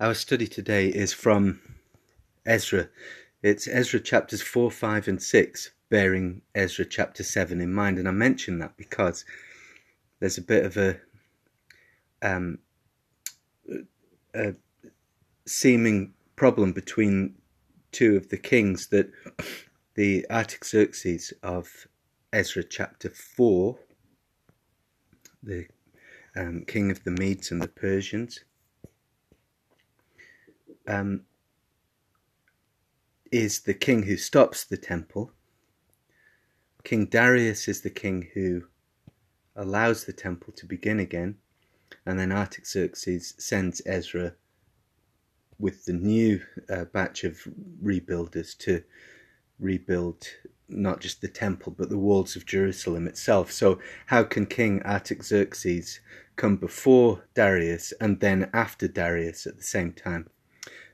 Our study today is from Ezra. It's Ezra chapters 4, 5, and 6, bearing Ezra chapter 7 in mind. And I mention that because there's a bit of a, um, a seeming problem between two of the kings that the Artaxerxes of Ezra chapter 4, the um, king of the Medes and the Persians, um, is the king who stops the temple. King Darius is the king who allows the temple to begin again. And then Artaxerxes sends Ezra with the new uh, batch of rebuilders to rebuild not just the temple but the walls of Jerusalem itself. So, how can King Artaxerxes come before Darius and then after Darius at the same time?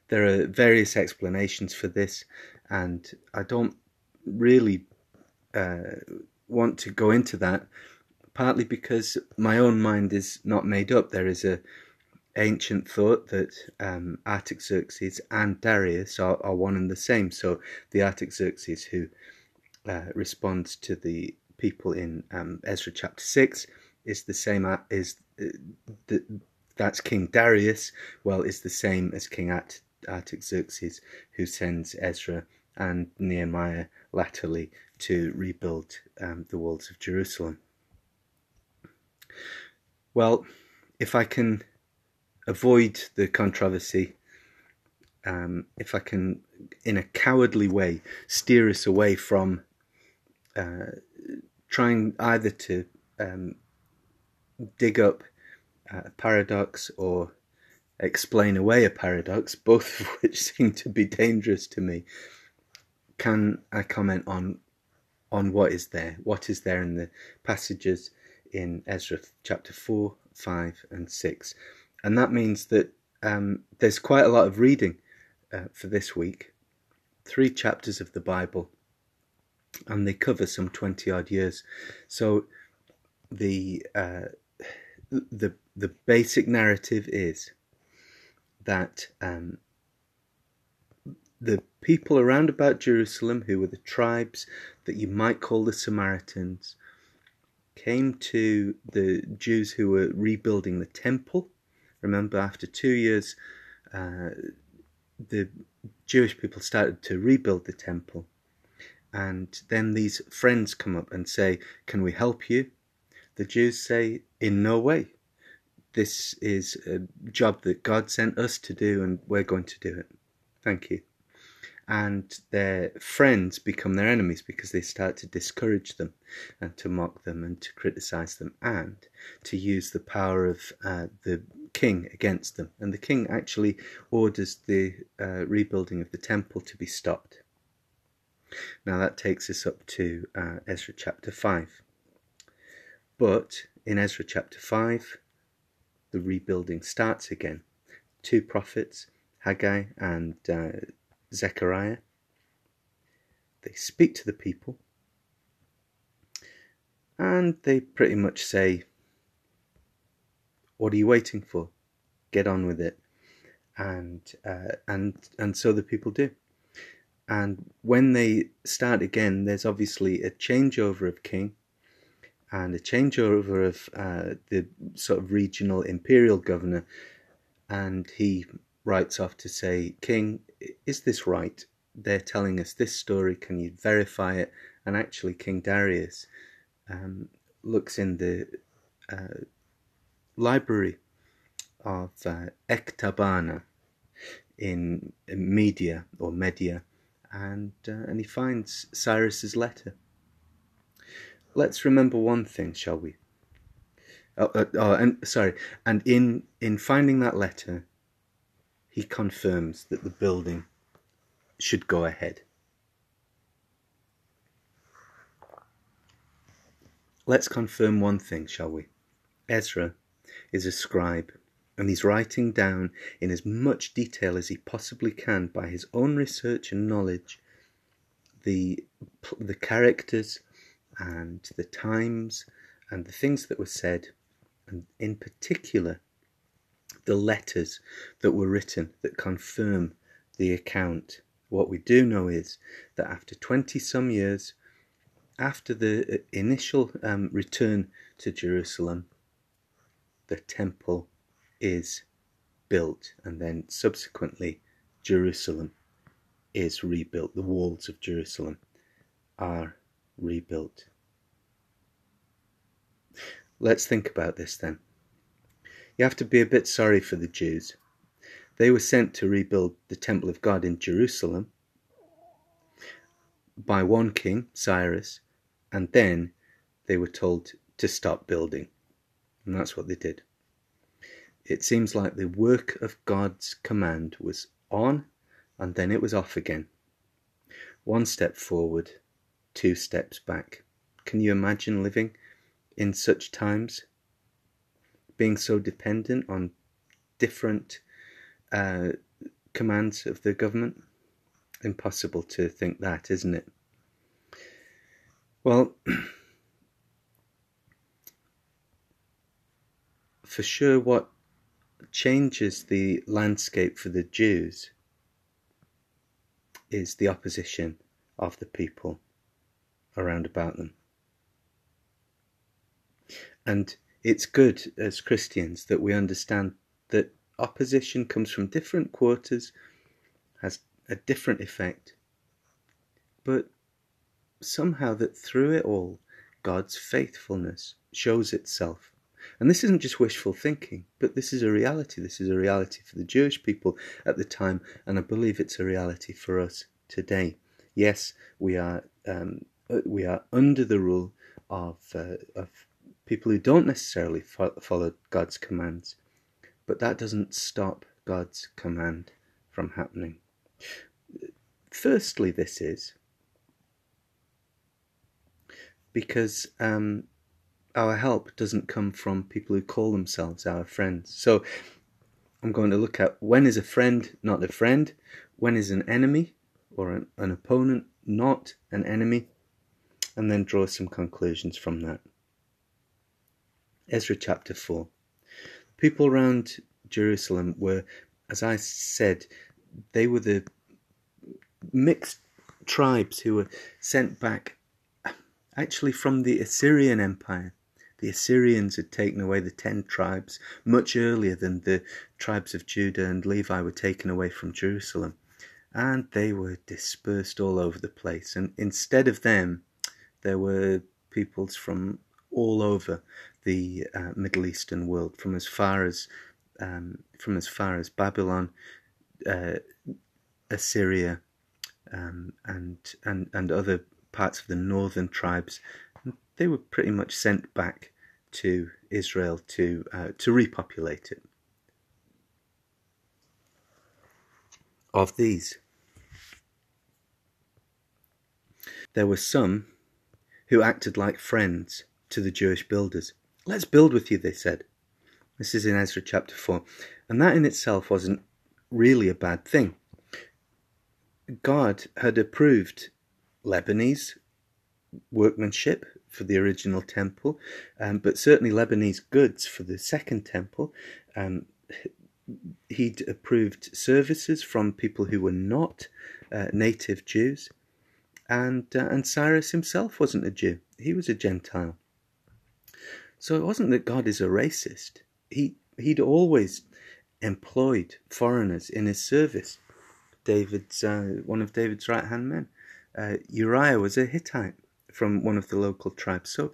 There are various explanations for this, and I don't really uh, want to go into that. Partly because my own mind is not made up. There is a ancient thought that um, Artaxerxes and Darius are, are one and the same. So the Artaxerxes who uh, responds to the people in um, Ezra chapter six is the same is uh, the, that's King Darius. Well, is the same as King At, Artaxerxes, who sends Ezra and Nehemiah latterly to rebuild um, the walls of Jerusalem. Well, if I can avoid the controversy, um, if I can, in a cowardly way, steer us away from uh, trying either to um, dig up a paradox or explain away a paradox, both of which seem to be dangerous to me, can I comment on on what is there? What is there in the passages in Ezra chapter four, five, and six? And that means that um, there's quite a lot of reading uh, for this week. Three chapters of the Bible, and they cover some twenty odd years. So the uh, the the basic narrative is that um, the people around about Jerusalem, who were the tribes that you might call the Samaritans, came to the Jews who were rebuilding the temple. Remember, after two years, uh, the Jewish people started to rebuild the temple. And then these friends come up and say, Can we help you? The Jews say, In no way this is a job that God sent us to do, and we're going to do it. Thank you. And their friends become their enemies because they start to discourage them and to mock them and to criticize them and to use the power of uh, the king against them. And the king actually orders the uh, rebuilding of the temple to be stopped. Now that takes us up to uh, Ezra chapter 5. But in Ezra chapter 5, the rebuilding starts again. Two prophets, Haggai and uh, Zechariah, they speak to the people and they pretty much say, What are you waiting for? Get on with it. And uh, and and so the people do. And when they start again, there's obviously a changeover of king and a changeover of uh, the sort of regional imperial governor, and he writes off to say, King, is this right? They're telling us this story. Can you verify it? And actually, King Darius um, looks in the uh, library of uh, Ecbatana in Media or Media, and uh, and he finds Cyrus's letter let's remember one thing, shall we? Oh, uh, oh, and sorry, and in in finding that letter, he confirms that the building should go ahead. Let's confirm one thing, shall we? Ezra is a scribe, and he's writing down in as much detail as he possibly can by his own research and knowledge the the characters and the times and the things that were said, and in particular, the letters that were written that confirm the account. What we do know is that after 20 some years, after the uh, initial um, return to Jerusalem, the temple is built, and then subsequently, Jerusalem is rebuilt. The walls of Jerusalem are rebuilt. Let's think about this then. You have to be a bit sorry for the Jews. They were sent to rebuild the temple of God in Jerusalem by one king, Cyrus, and then they were told to stop building. And that's what they did. It seems like the work of God's command was on and then it was off again. One step forward, two steps back. Can you imagine living in such times? Being so dependent on different uh, commands of the government? Impossible to think that, isn't it? Well, for sure, what changes the landscape for the Jews is the opposition of the people around about them. And it's good as Christians that we understand that opposition comes from different quarters, has a different effect, but somehow that through it all, God's faithfulness shows itself. And this isn't just wishful thinking, but this is a reality. This is a reality for the Jewish people at the time, and I believe it's a reality for us today. Yes, we are um, we are under the rule of uh, of people who don't necessarily fo- follow God's commands, but that doesn't stop God's command from happening. Firstly, this is because um, our help doesn't come from people who call themselves our friends. So I'm going to look at when is a friend not a friend, when is an enemy or an, an opponent not an enemy, and then draw some conclusions from that. Ezra chapter 4. People around Jerusalem were, as I said, they were the mixed tribes who were sent back actually from the Assyrian Empire. The Assyrians had taken away the ten tribes much earlier than the tribes of Judah and Levi were taken away from Jerusalem. And they were dispersed all over the place. And instead of them, there were peoples from all over the uh, Middle Eastern world, from as far as um, from as far as Babylon, uh, Assyria, um, and and and other parts of the northern tribes they were pretty much sent back to Israel to uh, to repopulate it. Of these, there were some who acted like friends to the Jewish builders. Let's build with you, they said. This is in Ezra chapter 4. And that in itself wasn't really a bad thing. God had approved Lebanese workmanship for the original temple, um, but certainly Lebanese goods for the second temple. Um, he'd approved services from people who were not uh, native Jews, and uh, and Cyrus himself wasn't a Jew; he was a Gentile. So it wasn't that God is a racist. He he'd always employed foreigners in his service. David's uh, one of David's right hand men. Uh, Uriah was a Hittite from one of the local tribes. So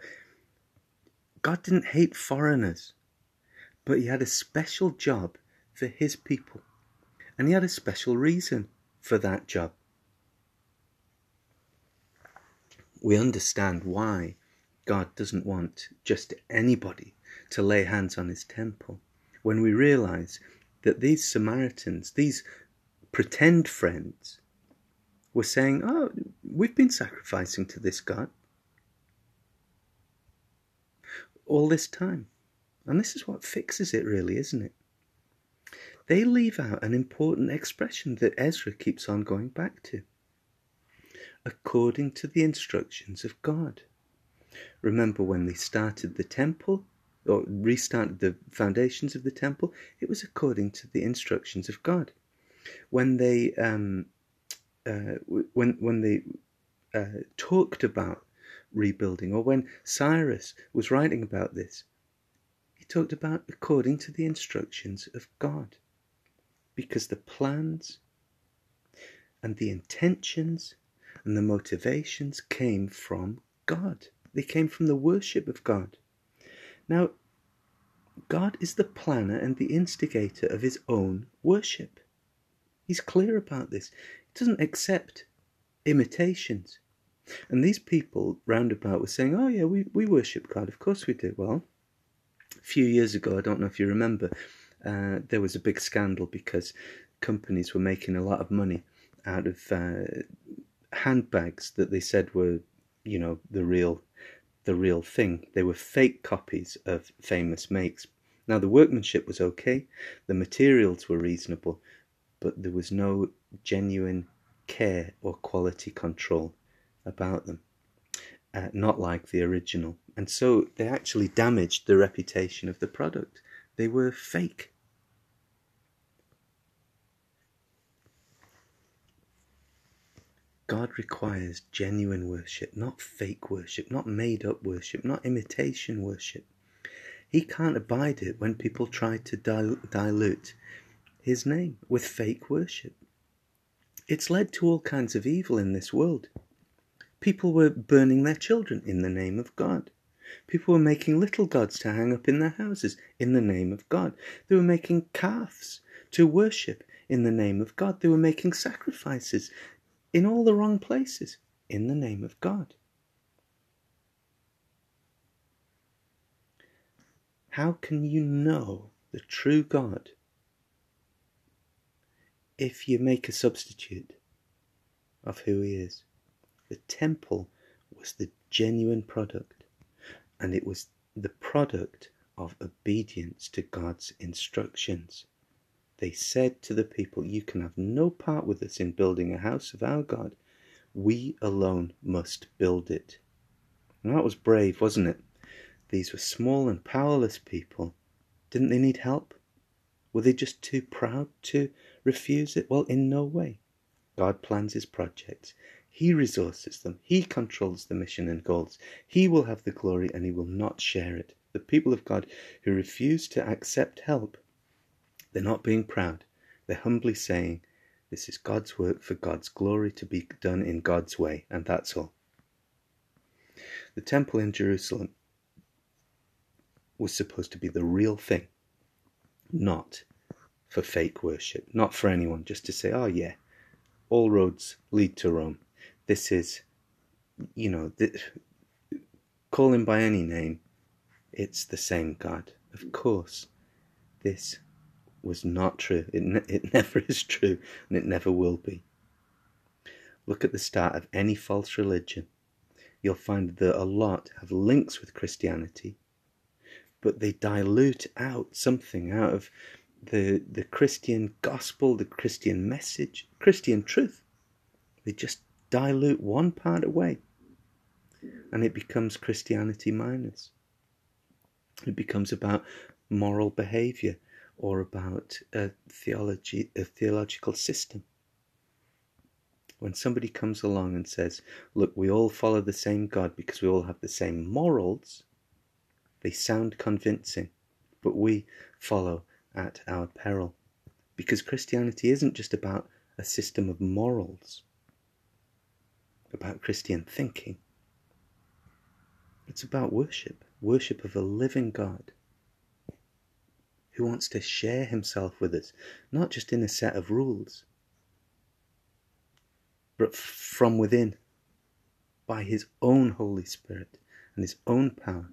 God didn't hate foreigners, but He had a special job for His people, and He had a special reason for that job. We understand why God doesn't want just anybody to lay hands on His temple when we realize that these Samaritans, these pretend friends, were saying, Oh, we've been sacrificing to this God all this time. And this is what fixes it, really, isn't it? They leave out an important expression that Ezra keeps on going back to according to the instructions of God. Remember when they started the temple? or restarted the foundations of the temple, it was according to the instructions of God. When they um, uh, when when they uh, talked about rebuilding, or when Cyrus was writing about this, he talked about according to the instructions of God, because the plans and the intentions and the motivations came from God. They came from the worship of God. Now, God is the planner and the instigator of his own worship. He's clear about this. He doesn't accept imitations. And these people roundabout were saying, Oh, yeah, we, we worship God. Of course we do. Well, a few years ago, I don't know if you remember, uh, there was a big scandal because companies were making a lot of money out of uh, handbags that they said were, you know, the real the real thing. They were fake copies of famous makes. Now, the workmanship was okay, the materials were reasonable, but there was no genuine care or quality control about them, uh, not like the original. And so they actually damaged the reputation of the product. They were fake. God requires genuine worship, not fake worship, not made up worship, not imitation worship. He can't abide it when people try to dilute his name with fake worship. It's led to all kinds of evil in this world. People were burning their children in the name of God. People were making little gods to hang up in their houses in the name of God. They were making calves to worship in the name of God. They were making sacrifices in all the wrong places in the name of God. How can you know the true God if you make a substitute of who He is? The temple was the genuine product, and it was the product of obedience to God's instructions they said to the people, You can have no part with us in building a house of our God. We alone must build it. And that was brave, wasn't it? These were small and powerless people. Didn't they need help? Were they just too proud to refuse it? Well, in no way. God plans his projects. He resources them. He controls the mission and goals. He will have the glory and he will not share it. The people of God who refuse to accept help they're not being proud. They're humbly saying, This is God's work for God's glory to be done in God's way, and that's all. The temple in Jerusalem was supposed to be the real thing, not for fake worship, not for anyone just to say, oh, yeah, all roads lead to Rome. This is, you know, th- call him by any name, it's the same God. Of course, this was not true. It, ne- it never is true, and it never will be. Look at the start of any false religion. You'll find that a lot have links with Christianity, but they dilute out something out of the, the Christian gospel, the Christian message, Christian truth. They just dilute one part away, and it becomes Christianity minus. It becomes about moral behavior or about a theology, a theological system. When somebody comes along and says, "Look, we all follow the same God because we all have the same morals," they sound convincing, but we follow at our peril, because Christianity isn't just about a system of morals, about Christian thinking. It's about worship, worship of a living God who wants to share himself with us, not just in a set of rules, but from within, by his own Holy Spirit and his own power,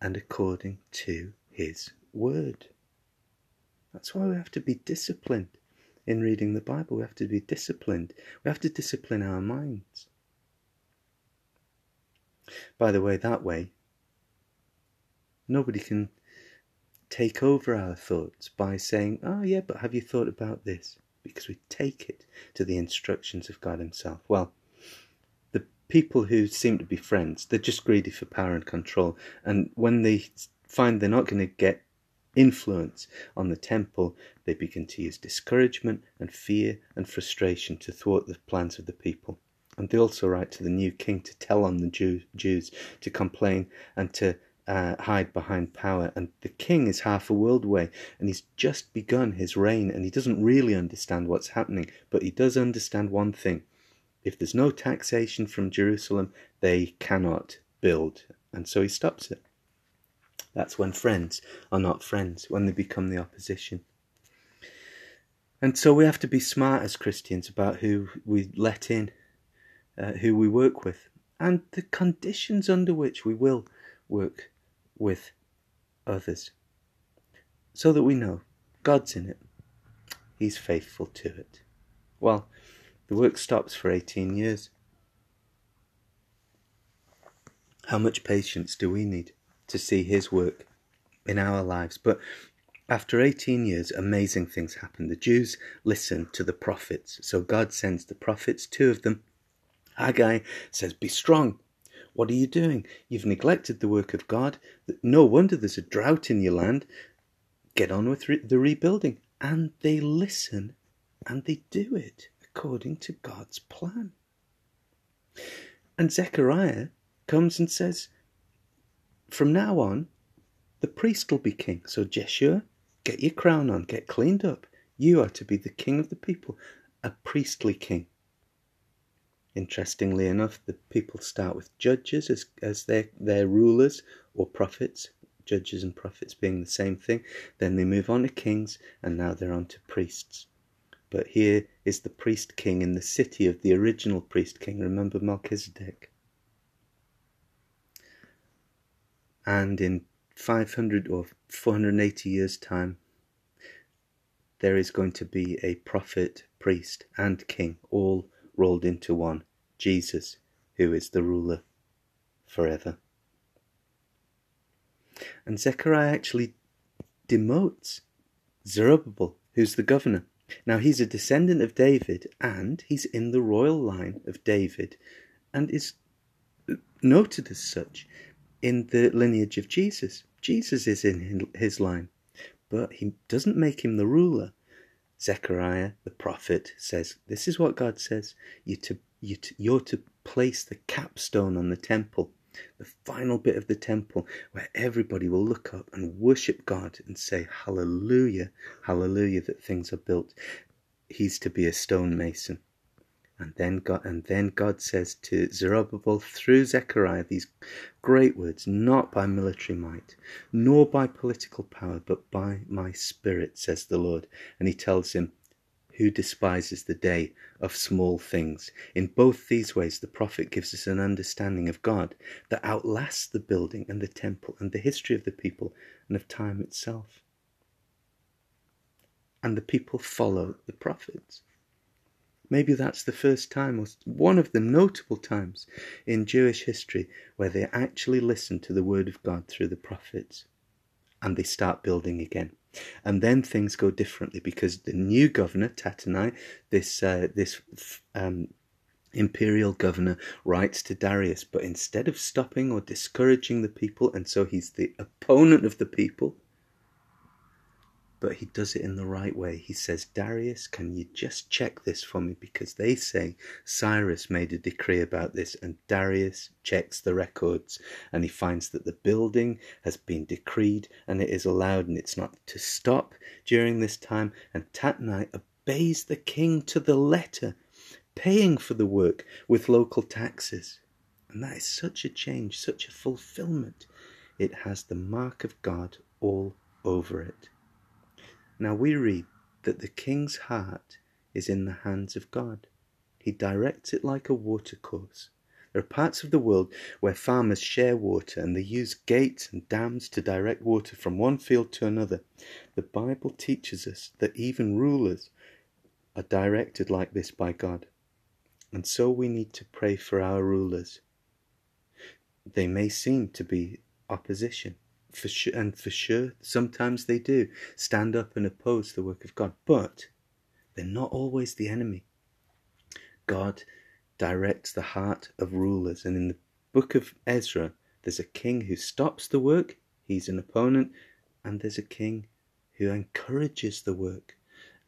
and according to his word. That's why we have to be disciplined in reading the Bible. We have to be disciplined. We have to discipline our minds. By the way, that way, nobody can take over our thoughts by saying, Oh, yeah, but have you thought about this? Because we take it to the instructions of God Himself. Well, the people who seem to be friends, they're just greedy for power and control. And when they find they're not going to get influence on the temple, they begin to use discouragement and fear and frustration to thwart the plans of the people. And they also write to the new king to tell on the Jew, Jews, to complain and to uh, hide behind power. And the king is half a world away, and he's just begun his reign, and he doesn't really understand what's happening, but he does understand one thing. If there's no taxation from Jerusalem, they cannot build. And so he stops it. That's when friends are not friends, when they become the opposition. And so we have to be smart as Christians about who we let in, uh, who we work with, and the conditions under which we will work with others. So that we know God's in it, He's faithful to it. Well, the work stops for 18 years. How much patience do we need? to see His work in our lives. But after 18 years, amazing things happen. The Jews listen to the prophets. So God sends the prophets, two of them. Haggai says, Be strong. What are you doing? You've neglected the work of God. No wonder there's a drought in your land. Get on with re- the rebuilding. And they listen and they do it according to God's plan. And Zechariah comes and says, from now on, the priest will be king. So, Jeshua, get your crown on, get cleaned up. You are to be the king of the people, a priestly king. Interestingly enough, the people start with judges as, as their, their rulers or prophets, judges and prophets being the same thing. Then they move on to kings, and now they're on to priests. But here is the priest king in the city of the original priest king. Remember Melchizedek? and in 500 or 480 years' time, there is going to be a prophet, priest, and king all rolled into one Jesus, who is the ruler forever. And Zechariah actually demotes Zerubbabel, who's the governor. Now, he's a descendant of David and he's in the royal line of David and is noted as such in the lineage of Jesus. Jesus is in his line, but he doesn't make him the ruler. Zechariah, the prophet, says, This is what God says. You're to, you're to, you're to place the capstone on the temple, the final bit of the temple, where everybody will look up and worship God and say, Hallelujah, hallelujah, that things are built. He's to be a stonemason. And then God, and then God says to Zerubbabel through Zechariah these great words, not by military might, nor by political power, but by my spirit, says the Lord. And he tells him, who despises the day of small things. In both these ways, the prophet gives us an understanding of God that outlasts the building and the temple and the history of the people and of time itself. And the people follow the prophets. Maybe that's the first time, or one of the notable times in Jewish history where they actually listen to the word of God through the prophets and they start building again. And then things go differently because the new governor, Tattenai, this, uh, this um, imperial governor, writes to Darius, but instead of stopping or discouraging the people, and so he's the opponent of the people, but he does it in the right way. He says, Darius, can you just check this for me? Because they say Cyrus made a decree about this, and Darius checks the records and he finds that the building has been decreed and it is allowed and it's not to stop during this time. And Tatnai obeys the king to the letter, paying for the work with local taxes. And that is such a change, such a fulfillment. It has the mark of God all over it. Now we read that the king's heart is in the hands of God. He directs it like a watercourse. There are parts of the world where farmers share water and they use gates and dams to direct water from one field to another. The Bible teaches us that even rulers are directed like this by God. And so we need to pray for our rulers. They may seem to be opposition, for sure, and for sure, sometimes they do stand up and oppose the work of God, but they're not always the enemy. God directs the heart of rulers, and in the book of Ezra, there's a king who stops the work, he's an opponent, and there's a king who encourages the work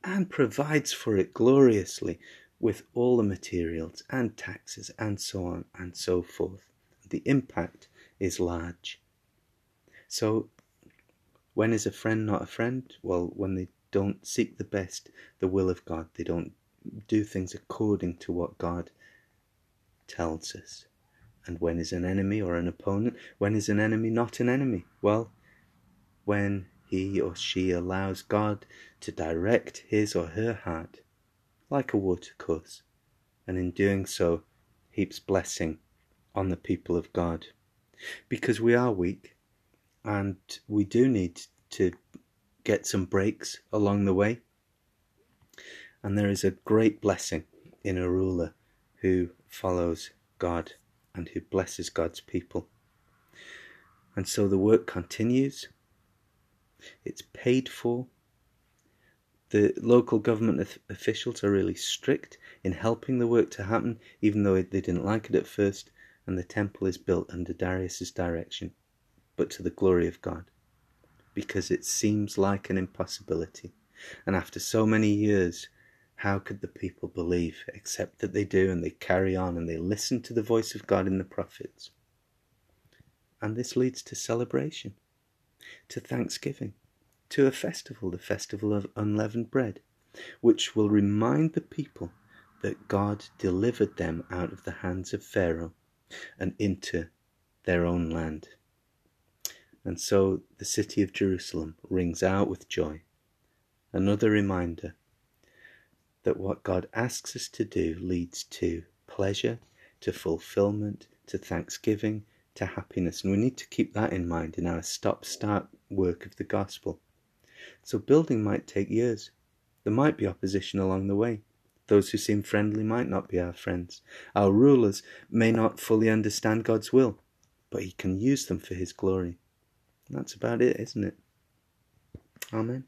and provides for it gloriously with all the materials and taxes and so on and so forth. The impact is large. So, when is a friend not a friend? Well, when they don't seek the best, the will of God, they don't do things according to what God tells us. And when is an enemy or an opponent? When is an enemy not an enemy? Well, when he or she allows God to direct his or her heart like a watercourse, and in doing so heaps blessing on the people of God. Because we are weak and we do need to get some breaks along the way. And there is a great blessing in a ruler who follows God and who blesses God's people. And so the work continues. It's paid for. The local government officials are really strict in helping the work to happen, even though they didn't like it at first. And the temple is built under Darius's direction, but to the glory of God, because it seems like an impossibility. And after so many years, how could the people believe except that they do and they carry on and they listen to the voice of God in the prophets? And this leads to celebration, to thanksgiving, to a festival, the festival of unleavened bread, which will remind the people that God delivered them out of the hands of Pharaoh and into their own land. And so the city of Jerusalem rings out with joy. Another reminder that what God asks us to do leads to pleasure, to fulfillment, to thanksgiving, to happiness. And we need to keep that in mind in our stop start work of the gospel. So building might take years. There might be opposition along the way. Those who seem friendly might not be our friends. Our rulers may not fully understand God's will, but He can use them for His glory. That's about it, isn't it? Amen.